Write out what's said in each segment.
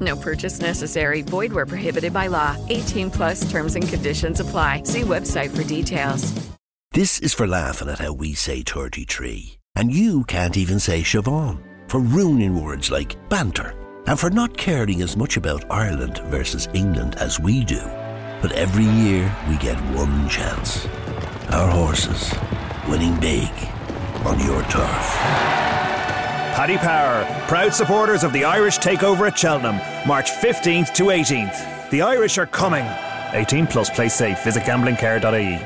No purchase necessary. Void where prohibited by law. 18 plus terms and conditions apply. See website for details. This is for laughing at how we say 33. And you can't even say Siobhan. For ruining words like banter. And for not caring as much about Ireland versus England as we do. But every year we get one chance. Our horses winning big on your turf. Paddy Power, proud supporters of the Irish takeover at Cheltenham, March 15th to 18th. The Irish are coming. 18 plus play safe. Visit gamblingcare.ie.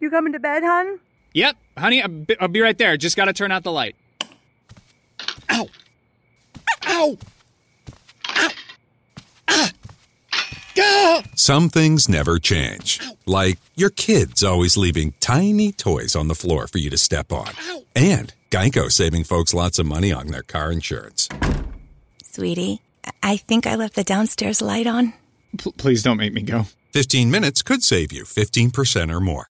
You coming to bed, hon? Yep, honey, I'll be, right there. Just gotta turn out the light. Ow! Ow! Ow! Ah! Ah! Some things never change. Like your kids always leaving tiny toys on the floor for you to step on. And Geico saving folks lots of money on their car insurance. Sweetie, I think I left the downstairs light on. P- please don't make me go. 15 minutes could save you 15% or more.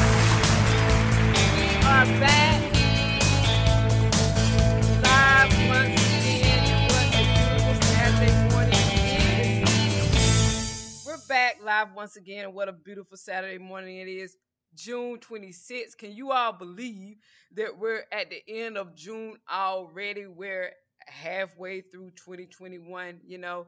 Live once again. and What a beautiful Saturday morning it is. June 26th. Can you all believe that we're at the end of June already? We're halfway through 2021, you know,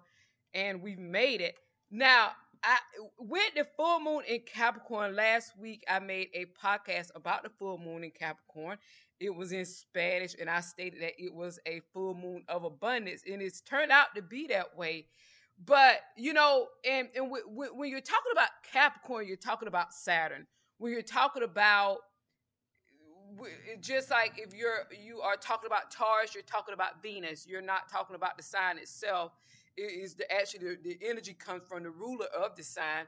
and we've made it. Now, I with the full moon in Capricorn last week, I made a podcast about the full moon in Capricorn. It was in Spanish, and I stated that it was a full moon of abundance, and it's turned out to be that way. But you know, and and w- w- when you're talking about Capricorn, you're talking about Saturn. When you're talking about just like if you're you are talking about Taurus, you're talking about Venus. You're not talking about the sign itself. It is the actually the, the energy comes from the ruler of the sign.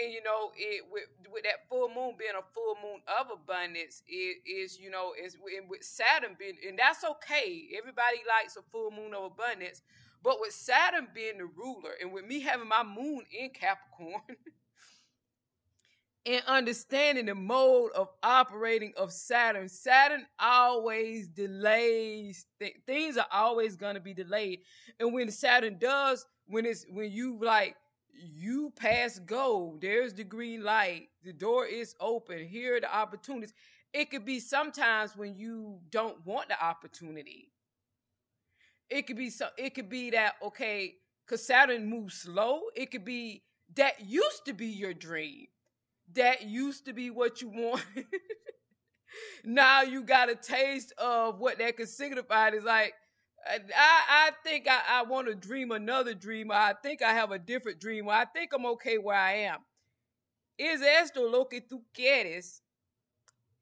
And you know, it with with that full moon being a full moon of abundance, it is you know is with Saturn being and that's okay. Everybody likes a full moon of abundance, but with Saturn being the ruler and with me having my moon in Capricorn. and understanding the mode of operating of Saturn. Saturn always delays th- things are always going to be delayed. And when Saturn does, when it's when you like you pass go, there's the green light. The door is open. Here are the opportunities. It could be sometimes when you don't want the opportunity. It could be so it could be that okay, cuz Saturn moves slow. It could be that used to be your dream that used to be what you want. now you got a taste of what that could signify. It's like, I, I think I, I want to dream another dream. I think I have a different dream. I think I'm okay where I am. Is esto lo que tú quieres?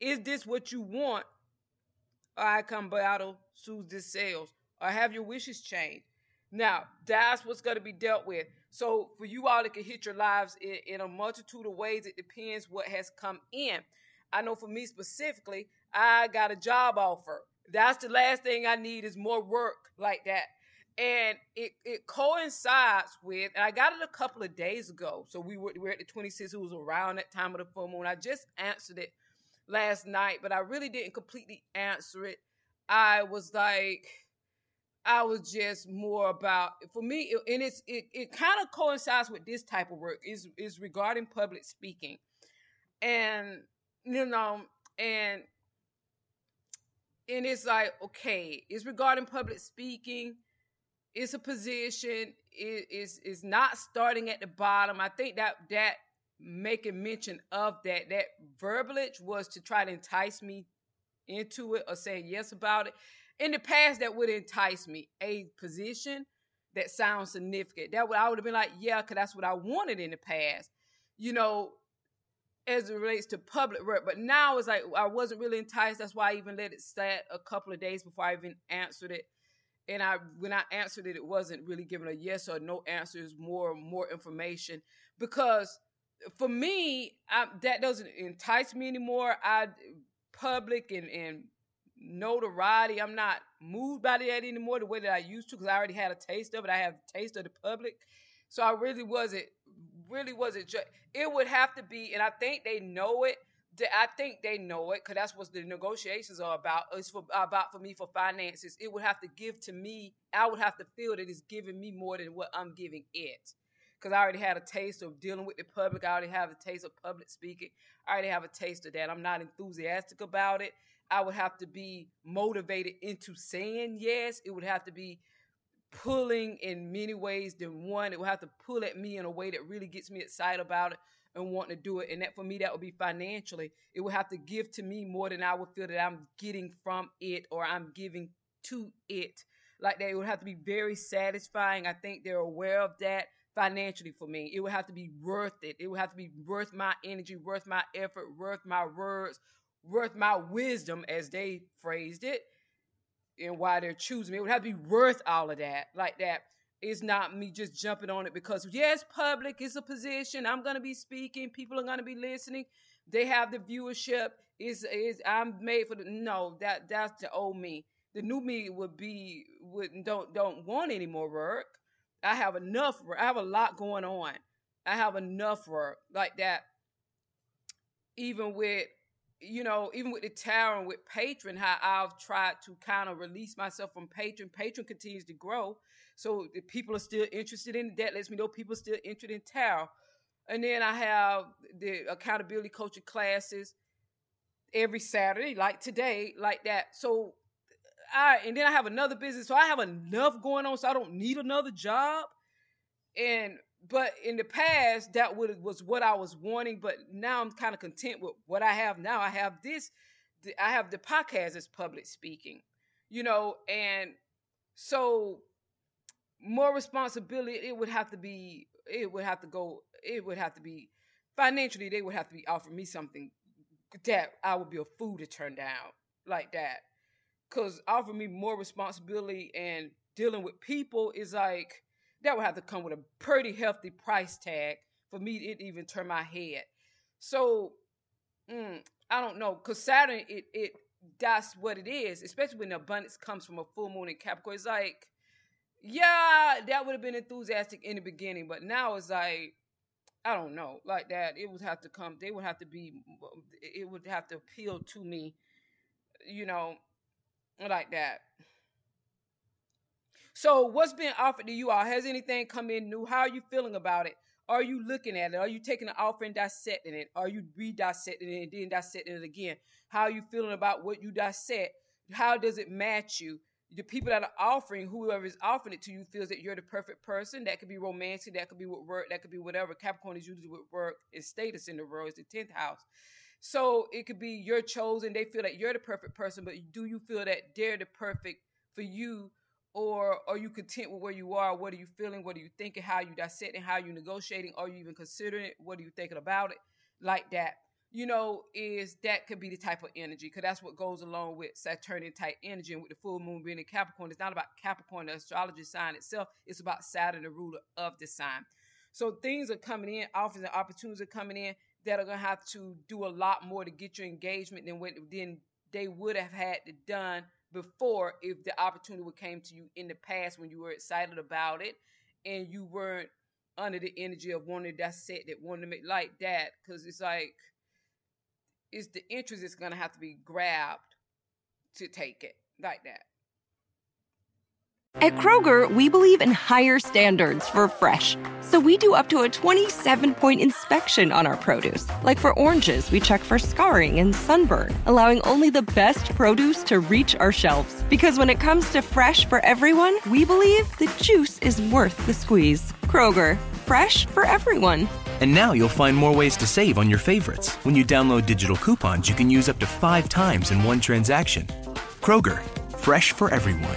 Is this what you want? I cambiado sus deseos. Or have your wishes changed? Now, that's what's going to be dealt with. So, for you all, it can hit your lives in, in a multitude of ways. It depends what has come in. I know for me specifically, I got a job offer. That's the last thing I need is more work like that. And it, it coincides with, and I got it a couple of days ago. So we were, we were at the 26th, it was around that time of the full moon. I just answered it last night, but I really didn't completely answer it. I was like, I was just more about for me, and it's it, it kind of coincides with this type of work is is regarding public speaking, and you know, and and it's like okay, it's regarding public speaking. It's a position. It is is not starting at the bottom. I think that that making mention of that that verbiage was to try to entice me into it or saying yes about it in the past that would entice me. A position that sounds significant. That would i would have been like yeah because that's what i wanted in the past you know as it relates to public work. But now it's like i wasn't really enticed. That's why i even let it set a couple of days before i even answered it. And i when i answered it it wasn't really giving a yes or no answers more more information. Because for me I, that doesn't entice me anymore. I public and and notoriety. I'm not moved by that anymore the way that I used to because I already had a taste of it. I have a taste of the public. So I really wasn't, really wasn't. Ju- it would have to be, and I think they know it. I think they know it because that's what the negotiations are about. It's for about for me for finances. It would have to give to me. I would have to feel that it's giving me more than what I'm giving it. Because I already had a taste of dealing with the public. I already have a taste of public speaking. I already have a taste of that. I'm not enthusiastic about it. I would have to be motivated into saying yes. It would have to be pulling in many ways than one. It would have to pull at me in a way that really gets me excited about it and wanting to do it. And that for me, that would be financially. It would have to give to me more than I would feel that I'm getting from it or I'm giving to it. Like that, it would have to be very satisfying. I think they're aware of that financially for me. It would have to be worth it. It would have to be worth my energy, worth my effort, worth my words, worth my wisdom, as they phrased it, and why they're choosing me. It would have to be worth all of that, like that. It's not me just jumping on it because yes, public is a position. I'm gonna be speaking. People are gonna be listening. They have the viewership. Is is I'm made for the no that that's the old me. The new me would be would don't don't want any more work. I have enough. I have a lot going on. I have enough work like that. Even with you know, even with the Tarot and with Patreon, how I've tried to kind of release myself from Patreon. Patreon continues to grow. So the people are still interested in that. Lets me know people are still interested in Tarot. And then I have the accountability coaching classes every Saturday, like today, like that. So I and then I have another business. So I have enough going on, so I don't need another job. And but in the past that was what I was wanting, but now I'm kind of content with what I have now. I have this, I have the podcast as public speaking, you know, and so more responsibility. It would have to be. It would have to go. It would have to be financially. They would have to be offering me something that I would be a fool to turn down like that, because offering me more responsibility and dealing with people is like that would have to come with a pretty hefty price tag for me to even turn my head. So mm, I don't know, cause Saturn it it that's what it is, especially when the abundance comes from a full moon in Capricorn. It's like, yeah, that would have been enthusiastic in the beginning, but now it's like, I don't know, like that. It would have to come. They would have to be. It would have to appeal to me, you know, like that. So, what's been offered to you all? Has anything come in new? How are you feeling about it? Are you looking at it? Are you taking the offer and dissecting it? Are you re-dissecting it and then dissecting it again? How are you feeling about what you dissect? How does it match you? The people that are offering, whoever is offering it to you, feels that you're the perfect person. That could be romantic. That could be with work. That could be whatever. Capricorn is usually with work and status in the world. It's the tenth house. So it could be you're chosen. They feel that you're the perfect person, but do you feel that they're the perfect for you or are you content with where you are? What are you feeling? What are you thinking? How are you dissecting? How are you negotiating? Are you even considering it? What are you thinking about it? Like that. you know, is that could be the type of energy because that's what goes along with Saturnian type energy and with the full moon being in Capricorn. It's not about Capricorn, the astrology sign itself. It's about Saturn, the ruler of the sign. So things are coming in, offers and opportunities are coming in that are gonna have to do a lot more to get your engagement than what than they would have had to done before if the opportunity came to you in the past when you were excited about it and you weren't under the energy of wanting that set that wanted to make like that because it's like it's the interest that's gonna have to be grabbed to take it like that. At Kroger, we believe in higher standards for fresh. So we do up to a 27 point inspection on our produce. Like for oranges, we check for scarring and sunburn, allowing only the best produce to reach our shelves. Because when it comes to fresh for everyone, we believe the juice is worth the squeeze. Kroger, fresh for everyone. And now you'll find more ways to save on your favorites. When you download digital coupons, you can use up to five times in one transaction. Kroger, fresh for everyone.